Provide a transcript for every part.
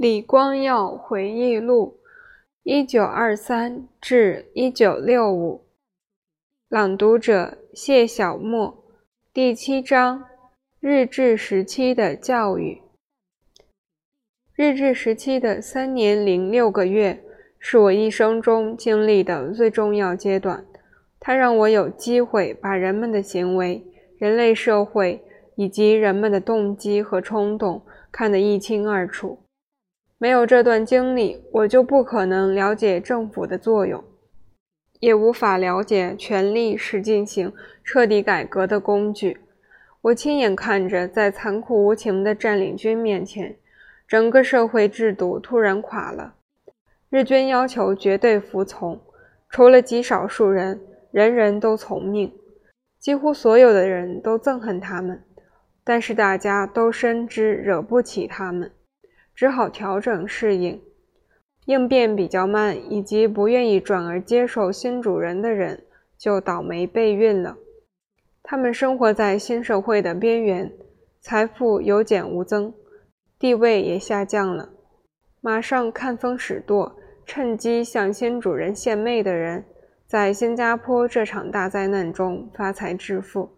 李光耀回忆录（一九二三至一九六五）朗读者谢小莫，第七章：日治时期的教育。日治时期的三年零六个月，是我一生中经历的最重要阶段。它让我有机会把人们的行为、人类社会以及人们的动机和冲动看得一清二楚。没有这段经历，我就不可能了解政府的作用，也无法了解权力是进行彻底改革的工具。我亲眼看着，在残酷无情的占领军面前，整个社会制度突然垮了。日军要求绝对服从，除了极少数人，人人都从命。几乎所有的人都憎恨他们，但是大家都深知惹不起他们。只好调整适应，应变比较慢，以及不愿意转而接受新主人的人就倒霉备孕了。他们生活在新社会的边缘，财富有减无增，地位也下降了。马上看风使舵，趁机向新主人献媚的人，在新加坡这场大灾难中发财致富。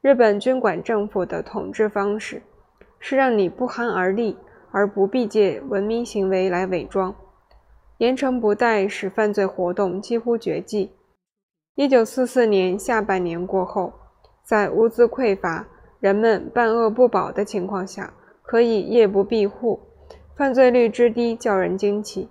日本军管政府的统治方式是让你不寒而栗。而不必借文明行为来伪装，严惩不贷使犯罪活动几乎绝迹。一九四四年下半年过后，在物资匮乏、人们半饿不饱的情况下，可以夜不闭户，犯罪率之低叫人惊奇。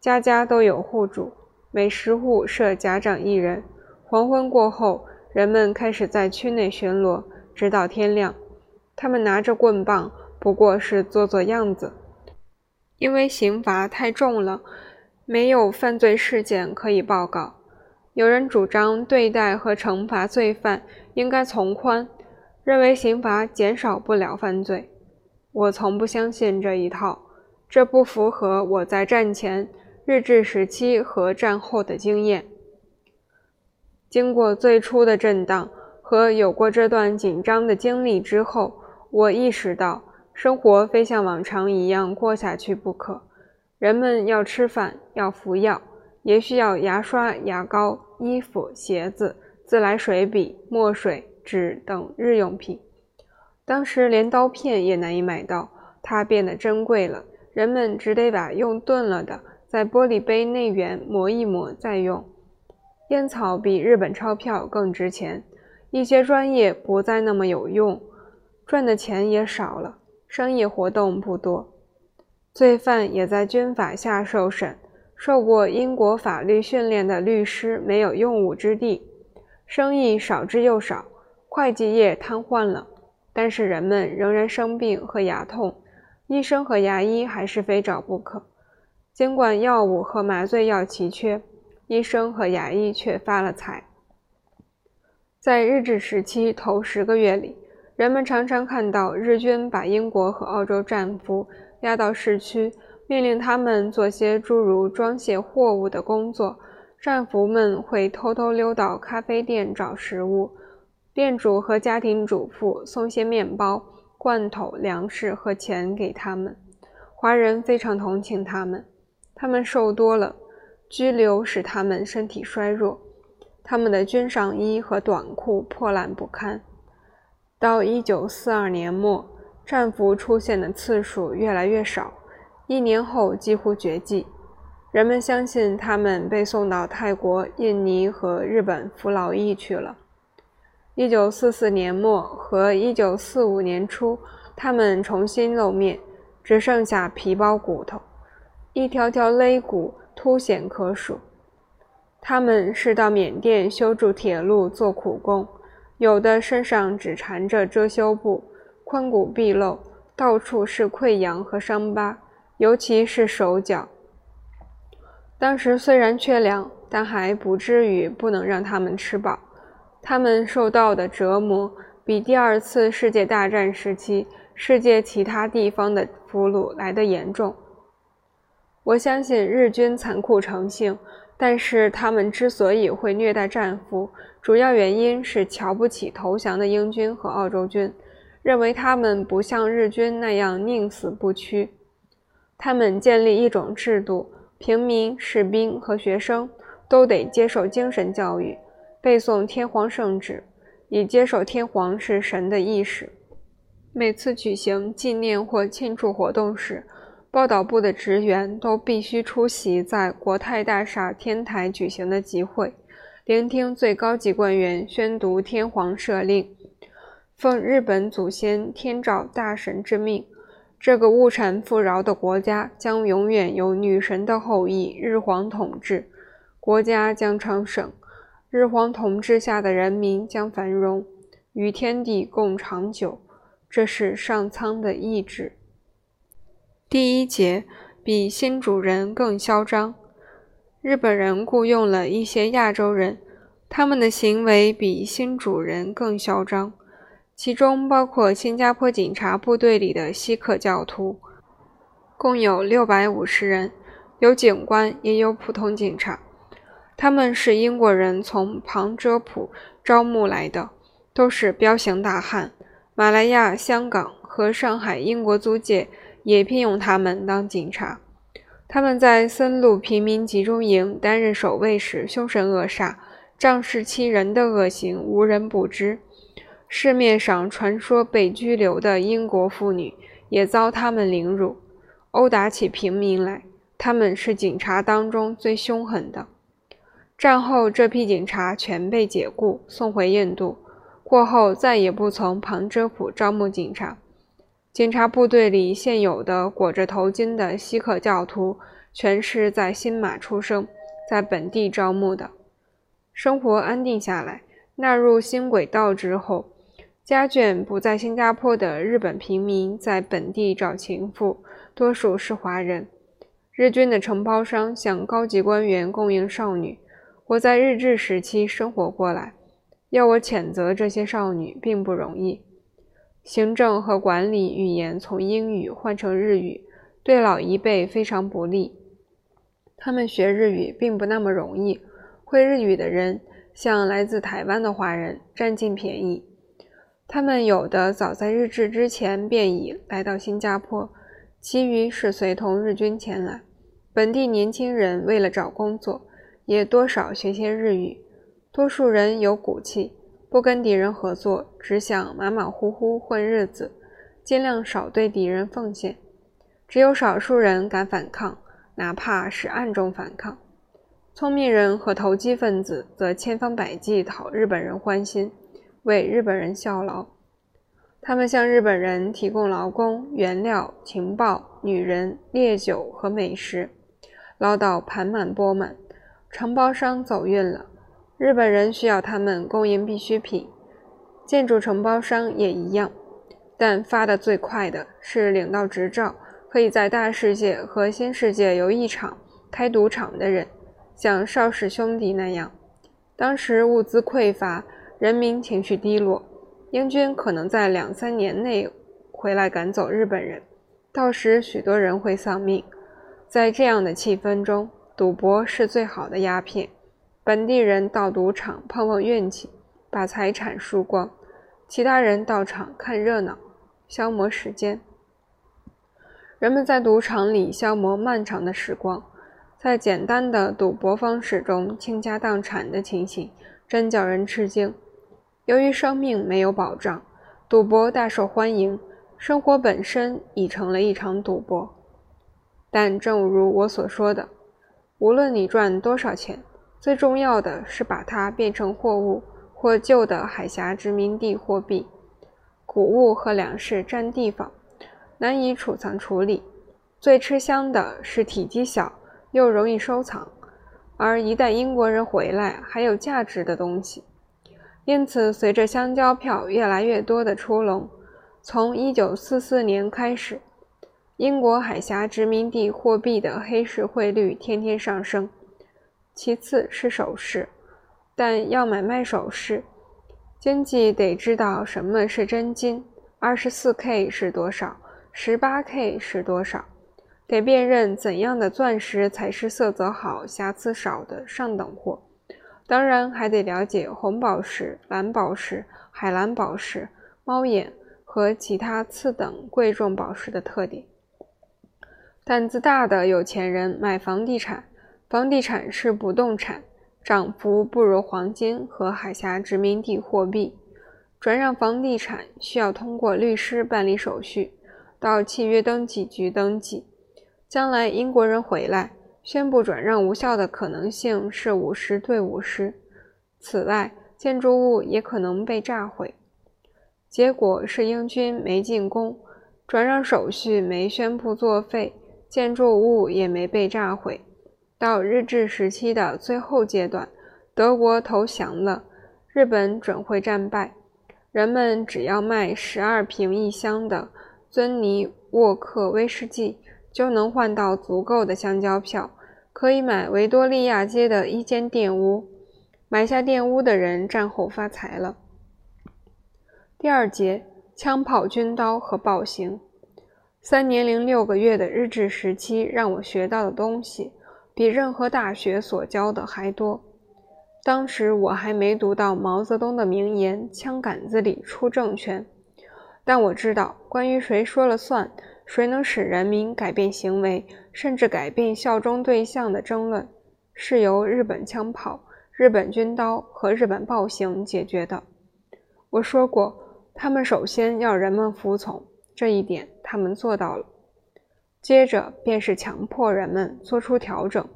家家都有户主，每十户设家长一人。黄昏过后，人们开始在区内巡逻，直到天亮。他们拿着棍棒。不过是做做样子，因为刑罚太重了，没有犯罪事件可以报告。有人主张对待和惩罚罪犯应该从宽，认为刑罚减少不了犯罪。我从不相信这一套，这不符合我在战前、日治时期和战后的经验。经过最初的震荡和有过这段紧张的经历之后，我意识到。生活非像往常一样过下去不可。人们要吃饭，要服药，也需要牙刷、牙膏、衣服、鞋子、自来水、笔、墨水、纸等日用品。当时连刀片也难以买到，它变得珍贵了。人们只得把用钝了的在玻璃杯内缘磨一磨再用。烟草比日本钞票更值钱。一些专业不再那么有用，赚的钱也少了。商业活动不多，罪犯也在军法下受审。受过英国法律训练的律师没有用武之地，生意少之又少，会计业瘫痪了。但是人们仍然生病和牙痛，医生和牙医还是非找不可。尽管药物和麻醉药奇缺，医生和牙医却发了财。在日治时期头十个月里。人们常常看到日军把英国和澳洲战俘押到市区，命令他们做些诸如装卸货物的工作。战俘们会偷偷溜到咖啡店找食物，店主和家庭主妇送些面包、罐头、粮食和钱给他们。华人非常同情他们，他们瘦多了，拘留使他们身体衰弱，他们的军上衣和短裤破烂不堪。到一九四二年末，战俘出现的次数越来越少，一年后几乎绝迹。人们相信他们被送到泰国、印尼和日本服劳役去了。一九四四年末和一九四五年初，他们重新露面，只剩下皮包骨头，一条条肋骨凸显可数。他们是到缅甸修筑铁路做苦工。有的身上只缠着遮羞布，髋骨毕露，到处是溃疡和伤疤，尤其是手脚。当时虽然缺粮，但还不至于不能让他们吃饱。他们受到的折磨比第二次世界大战时期世界其他地方的俘虏来得严重。我相信日军残酷成性。但是他们之所以会虐待战俘，主要原因是瞧不起投降的英军和澳洲军，认为他们不像日军那样宁死不屈。他们建立一种制度，平民、士兵和学生都得接受精神教育，背诵天皇圣旨，以接受天皇是神的意识。每次举行纪念或庆祝活动时，报道部的职员都必须出席在国泰大厦天台举行的集会，聆听最高级官员宣读天皇赦令。奉日本祖先天照大神之命，这个物产富饶的国家将永远由女神的后裔日皇统治，国家将昌盛，日皇统治下的人民将繁荣，与天地共长久。这是上苍的意志。第一节比新主人更嚣张。日本人雇佣了一些亚洲人，他们的行为比新主人更嚣张。其中包括新加坡警察部队里的锡克教徒，共有六百五十人，有警官也有普通警察。他们是英国人从旁遮普招募来的，都是彪形大汉。马来亚、香港和上海英国租界也聘用他们当警察。他们在森路平民集中营担任守卫时凶神恶煞、仗势欺人的恶行无人不知。市面上传说被拘留的英国妇女也遭他们凌辱、殴打起平民来。他们是警察当中最凶狠的。战后，这批警察全被解雇，送回印度。过后，再也不从旁遮普招募警察。警察部队里现有的裹着头巾的锡克教徒，全是在新马出生，在本地招募的。生活安定下来，纳入新轨道之后。家眷不在新加坡的日本平民在本地找情妇，多数是华人。日军的承包商向高级官员供应少女。我在日治时期生活过来，要我谴责这些少女并不容易。行政和管理语言从英语换成日语，对老一辈非常不利。他们学日语并不那么容易，会日语的人像来自台湾的华人占尽便宜。他们有的早在日治之前便已来到新加坡，其余是随同日军前来。本地年轻人为了找工作，也多少学些日语。多数人有骨气，不跟敌人合作，只想马马虎虎混日子，尽量少对敌人奉献。只有少数人敢反抗，哪怕是暗中反抗。聪明人和投机分子则千方百计讨日本人欢心。为日本人效劳，他们向日本人提供劳工、原料、情报、女人、烈酒和美食，捞到盘满钵满。承包商走运了，日本人需要他们供应必需品，建筑承包商也一样。但发的最快的是领到执照，可以在大世界和新世界游艺场开赌场的人，像邵氏兄弟那样。当时物资匮乏。人民情绪低落，英军可能在两三年内回来赶走日本人，到时许多人会丧命。在这样的气氛中，赌博是最好的鸦片。本地人到赌场碰碰运气，把财产输光；其他人到场看热闹，消磨时间。人们在赌场里消磨漫长的时光，在简单的赌博方式中倾家荡产的情形，真叫人吃惊。由于生命没有保障，赌博大受欢迎，生活本身已成了一场赌博。但正如我所说的，无论你赚多少钱，最重要的是把它变成货物或旧的海峡殖民地货币。谷物和粮食占地方，难以储藏处理。最吃香的是体积小又容易收藏，而一旦英国人回来，还有价值的东西。因此，随着香蕉票越来越多的出笼，从1944年开始，英国海峡殖民地货币的黑市汇率天天上升。其次是首饰，但要买卖首饰，经济得知道什么是真金，24K 是多少，18K 是多少，得辨认怎样的钻石才是色泽好、瑕疵少的上等货。当然还得了解红宝石、蓝宝石、海蓝宝石、猫眼和其他次等贵重宝石的特点。胆子大的有钱人买房地产，房地产是不动产，涨幅不如黄金和海峡殖民地货币。转让房地产需要通过律师办理手续，到契约登记局登记。将来英国人回来宣布转让无效的可能性是五十对五十。此外，建筑物也可能被炸毁。结果是英军没进攻，转让手续没宣布作废，建筑物也没被炸毁。到日治时期的最后阶段，德国投降了，日本准会战败。人们只要卖十二瓶一箱的尊尼沃克威士忌，就能换到足够的香蕉票，可以买维多利亚街的一间店屋。买下店屋的人战后发财了。第二节：枪炮、军刀和暴行。三年零六个月的日治时期，让我学到的东西比任何大学所教的还多。当时我还没读到毛泽东的名言“枪杆子里出政权”，但我知道，关于谁说了算、谁能使人民改变行为，甚至改变效忠对象的争论，是由日本枪炮、日本军刀和日本暴行解决的。我说过，他们首先要人们服从，这一点他们做到了。接着便是强迫人们做出调整。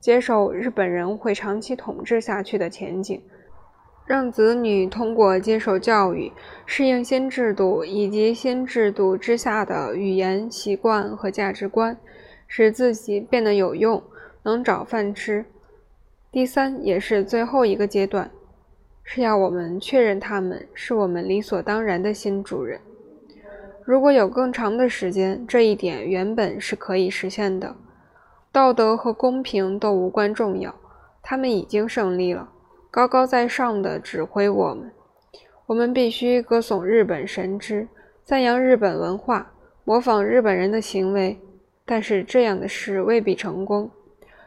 接受日本人会长期统治下去的前景，让子女通过接受教育，适应新制度以及新制度之下的语言习惯和价值观，使自己变得有用，能找饭吃。第三，也是最后一个阶段，是要我们确认他们是我们理所当然的新主人。如果有更长的时间，这一点原本是可以实现的。道德和公平都无关重要，他们已经胜利了，高高在上的指挥我们。我们必须歌颂日本神之，赞扬日本文化，模仿日本人的行为。但是这样的事未必成功。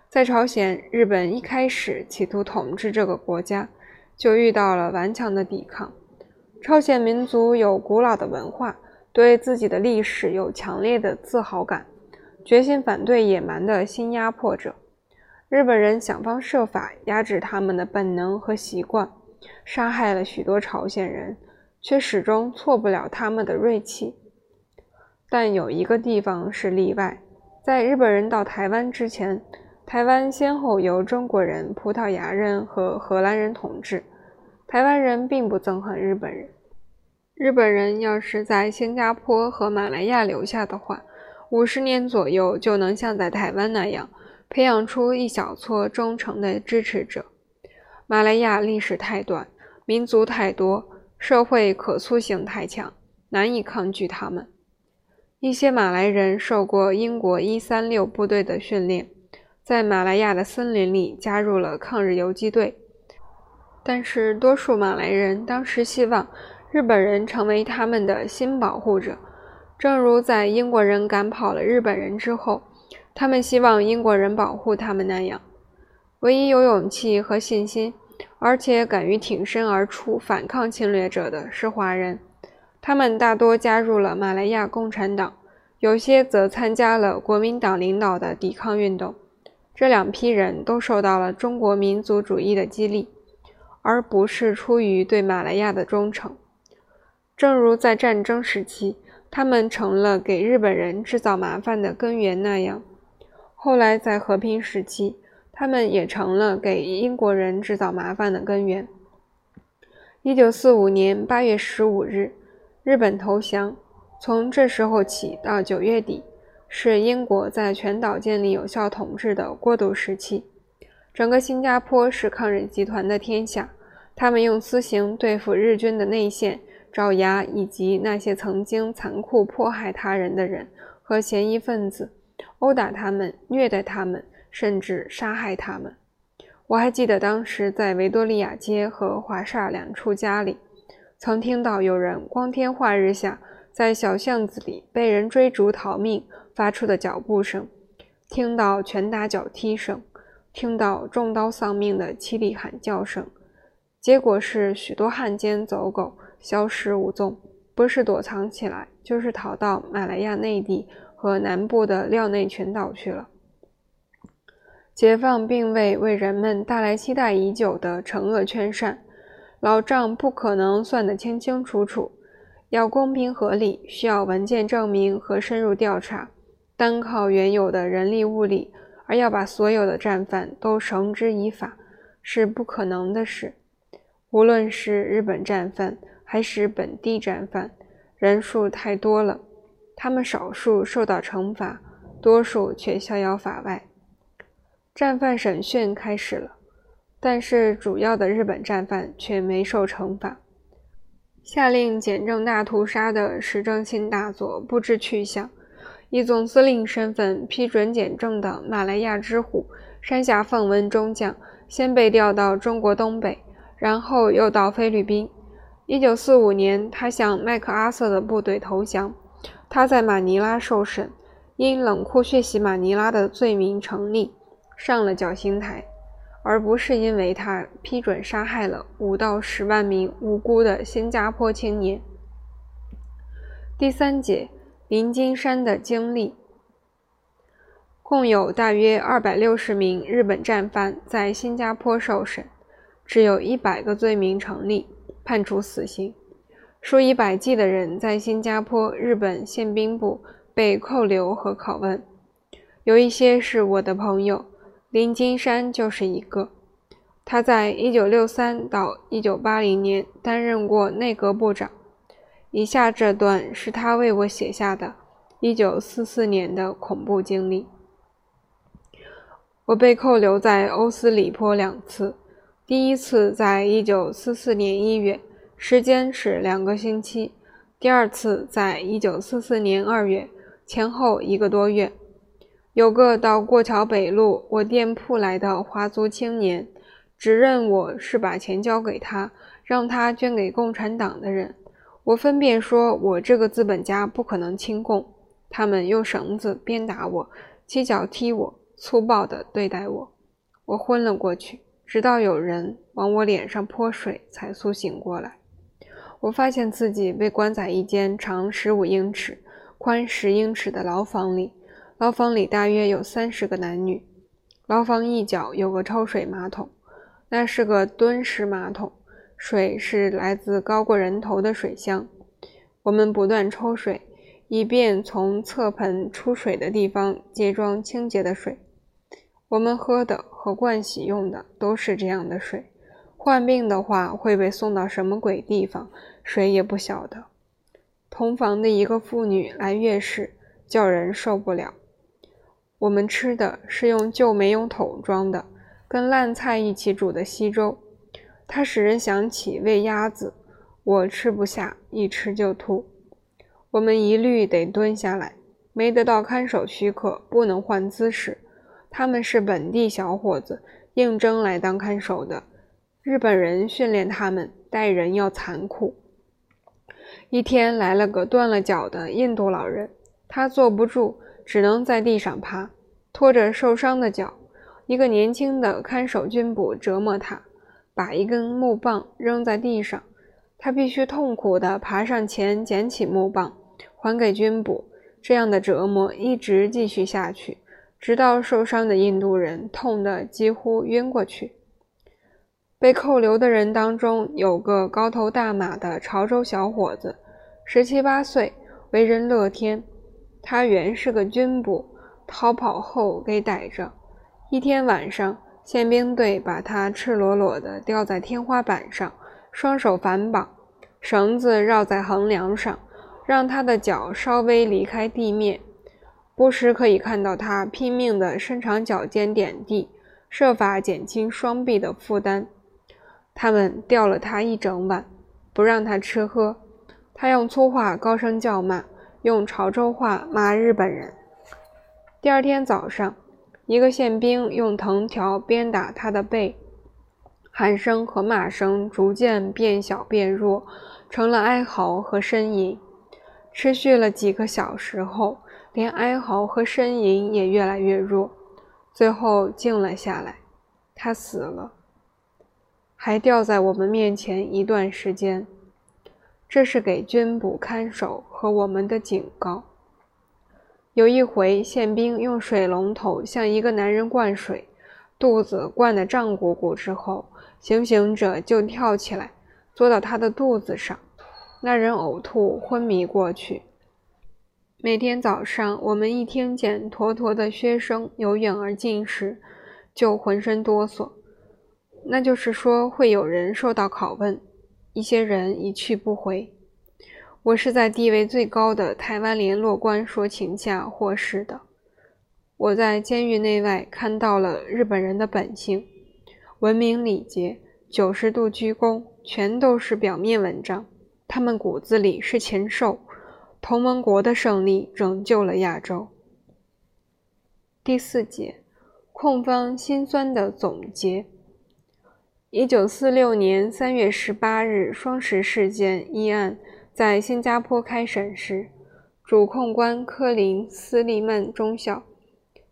在朝鲜，日本一开始企图统治这个国家，就遇到了顽强的抵抗。朝鲜民族有古老的文化，对自己的历史有强烈的自豪感。决心反对野蛮的新压迫者。日本人想方设法压制他们的本能和习惯，杀害了许多朝鲜人，却始终挫不了他们的锐气。但有一个地方是例外：在日本人到台湾之前，台湾先后由中国人、葡萄牙人和荷兰人统治。台湾人并不憎恨日本人。日本人要是在新加坡和马来亚留下的话，五十年左右就能像在台湾那样培养出一小撮忠诚的支持者。马来亚历史太短，民族太多，社会可塑性太强，难以抗拒他们。一些马来人受过英国一三六部队的训练，在马来亚的森林里加入了抗日游击队。但是，多数马来人当时希望日本人成为他们的新保护者。正如在英国人赶跑了日本人之后，他们希望英国人保护他们那样，唯一有勇气和信心，而且敢于挺身而出反抗侵略者的是华人。他们大多加入了马来亚共产党，有些则参加了国民党领导的抵抗运动。这两批人都受到了中国民族主义的激励，而不是出于对马来亚的忠诚。正如在战争时期。他们成了给日本人制造麻烦的根源那样，后来在和平时期，他们也成了给英国人制造麻烦的根源。一九四五年八月十五日，日本投降。从这时候起到九月底，是英国在全岛建立有效统治的过渡时期。整个新加坡是抗日集团的天下，他们用私刑对付日军的内线。爪牙以及那些曾经残酷迫害他人的人和嫌疑分子，殴打他们，虐待他们，甚至杀害他们。我还记得当时在维多利亚街和华沙两处家里，曾听到有人光天化日下在小巷子里被人追逐逃命发出的脚步声，听到拳打脚踢声，听到中刀丧命的凄厉喊叫声。结果是许多汉奸走狗。消失无踪，不是躲藏起来，就是逃到马来亚内地和南部的廖内群岛去了。解放并未为人们带来期待已久的惩恶劝善，老账不可能算得清清楚楚。要公平合理，需要文件证明和深入调查。单靠原有的人力物力，而要把所有的战犯都绳之以法，是不可能的事。无论是日本战犯还是本地战犯，人数太多了，他们少数受到惩罚，多数却逍遥法外。战犯审讯开始了，但是主要的日本战犯却没受惩罚。下令简政大屠杀的石正信大佐不知去向，以总司令身份批准简政的马来亚之虎山下奉文中将，先被调到中国东北，然后又到菲律宾。一九四五年，他向麦克阿瑟的部队投降。他在马尼拉受审，因冷酷血洗马尼拉的罪名成立，上了绞刑台。而不是因为他批准杀害了五到十万名无辜的新加坡青年。第三节，林金山的经历，共有大约二百六十名日本战犯在新加坡受审，只有一百个罪名成立，判处死刑。数以百计的人在新加坡日本宪兵部被扣留和拷问，有一些是我的朋友。林金山就是一个。他在1963到1980年担任过内阁部长。以下这段是他为我写下的1944年的恐怖经历：我被扣留在欧斯里坡两次，第一次在1944年1月，时间是两个星期；第二次在1944年2月，前后一个多月。有个到过桥北路我店铺来的华族青年，指认我是把钱交给他，让他捐给共产党的人。我分辨说，我这个资本家不可能亲共。他们用绳子鞭打我，七脚踢我，粗暴地对待我。我昏了过去，直到有人往我脸上泼水，才苏醒过来。我发现自己被关在一间长十五英尺、宽十英尺的牢房里。牢房里大约有三十个男女。牢房一角有个抽水马桶，那是个蹲式马桶，水是来自高过人头的水箱。我们不断抽水，以便从侧盆出水的地方接装清洁的水。我们喝的和盥洗用的都是这样的水。患病的话会被送到什么鬼地方，谁也不晓得。同房的一个妇女来月事，叫人受不了。我们吃的是用旧煤油桶装的，跟烂菜一起煮的稀粥，它使人想起喂鸭子。我吃不下，一吃就吐。我们一律得蹲下来，没得到看守许可，不能换姿势。他们是本地小伙子，应征来当看守的。日本人训练他们待人要残酷。一天来了个断了脚的印度老人，他坐不住。只能在地上爬，拖着受伤的脚。一个年轻的看守军捕折磨他，把一根木棒扔在地上，他必须痛苦地爬上前捡起木棒，还给军捕。这样的折磨一直继续下去，直到受伤的印度人痛得几乎晕过去。被扣留的人当中有个高头大马的潮州小伙子，十七八岁，为人乐天。他原是个军捕，逃跑后给逮着。一天晚上，宪兵队把他赤裸裸地吊在天花板上，双手反绑，绳子绕在横梁上，让他的脚稍微离开地面。不时可以看到他拼命地伸长脚尖点地，设法减轻双臂的负担。他们吊了他一整晚，不让他吃喝。他用粗话高声叫骂。用潮州话骂日本人。第二天早上，一个宪兵用藤条鞭打他的背，喊声和骂声逐渐变小变弱，成了哀嚎和呻吟。持续了几个小时后，连哀嚎和呻吟也越来越弱，最后静了下来。他死了，还吊在我们面前一段时间。这是给军捕看守和我们的警告。有一回，宪兵用水龙头向一个男人灌水，肚子灌得胀鼓鼓之后，行刑者就跳起来，坐到他的肚子上，那人呕吐昏迷过去。每天早上，我们一听见坨坨的靴声由远而近时，就浑身哆嗦，那就是说会有人受到拷问，一些人一去不回。我是在地位最高的台湾联络官说情下获释的。我在监狱内外看到了日本人的本性，文明礼节、九十度鞠躬，全都是表面文章，他们骨子里是禽兽。同盟国的胜利拯救了亚洲。第四节，控方心酸的总结。一九四六年三月十八日，双十事件一案。在新加坡开审时，主控官科林斯利曼中校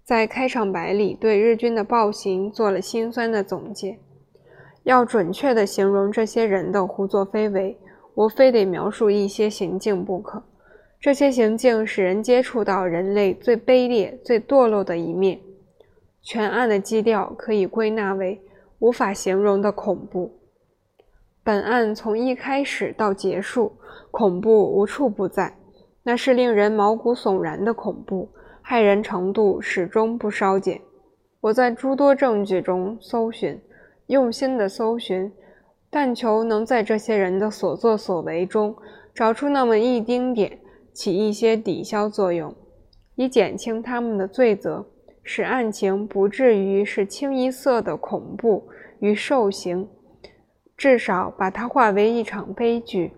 在开场白里对日军的暴行做了心酸的总结。要准确地形容这些人的胡作非为，我非得描述一些行径不可。这些行径使人接触到人类最卑劣、最堕落的一面。全案的基调可以归纳为无法形容的恐怖。本案从一开始到结束。恐怖无处不在，那是令人毛骨悚然的恐怖，骇人程度始终不稍减。我在诸多证据中搜寻，用心的搜寻，但求能在这些人的所作所为中找出那么一丁点，起一些抵消作用，以减轻他们的罪责，使案情不至于是清一色的恐怖与受刑，至少把它化为一场悲剧。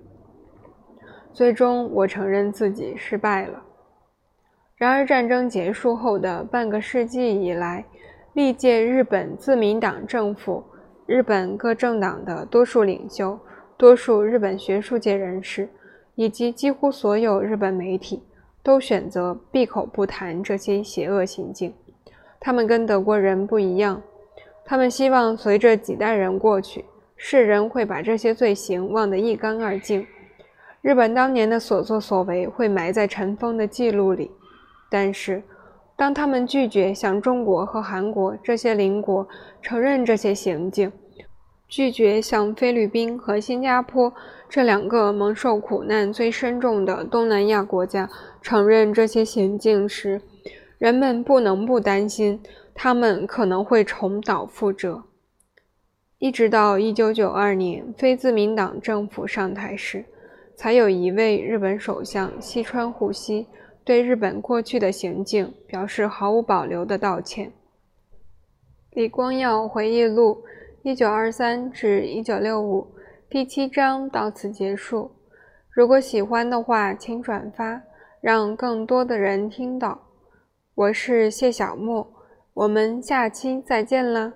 最终，我承认自己失败了。然而，战争结束后的半个世纪以来，历届日本自民党政府、日本各政党的多数领袖、多数日本学术界人士，以及几乎所有日本媒体，都选择闭口不谈这些邪恶行径。他们跟德国人不一样，他们希望随着几代人过去，世人会把这些罪行忘得一干二净。日本当年的所作所为会埋在尘封的记录里，但是，当他们拒绝向中国和韩国这些邻国承认这些行径，拒绝向菲律宾和新加坡这两个蒙受苦难最深重的东南亚国家承认这些行径时，人们不能不担心他们可能会重蹈覆辙。一直到1992年非自民党政府上台时。才有一位日本首相西川护西对日本过去的行径表示毫无保留的道歉。李光耀回忆录（一九二三至一九六五）第七章到此结束。如果喜欢的话，请转发，让更多的人听到。我是谢小木，我们下期再见了。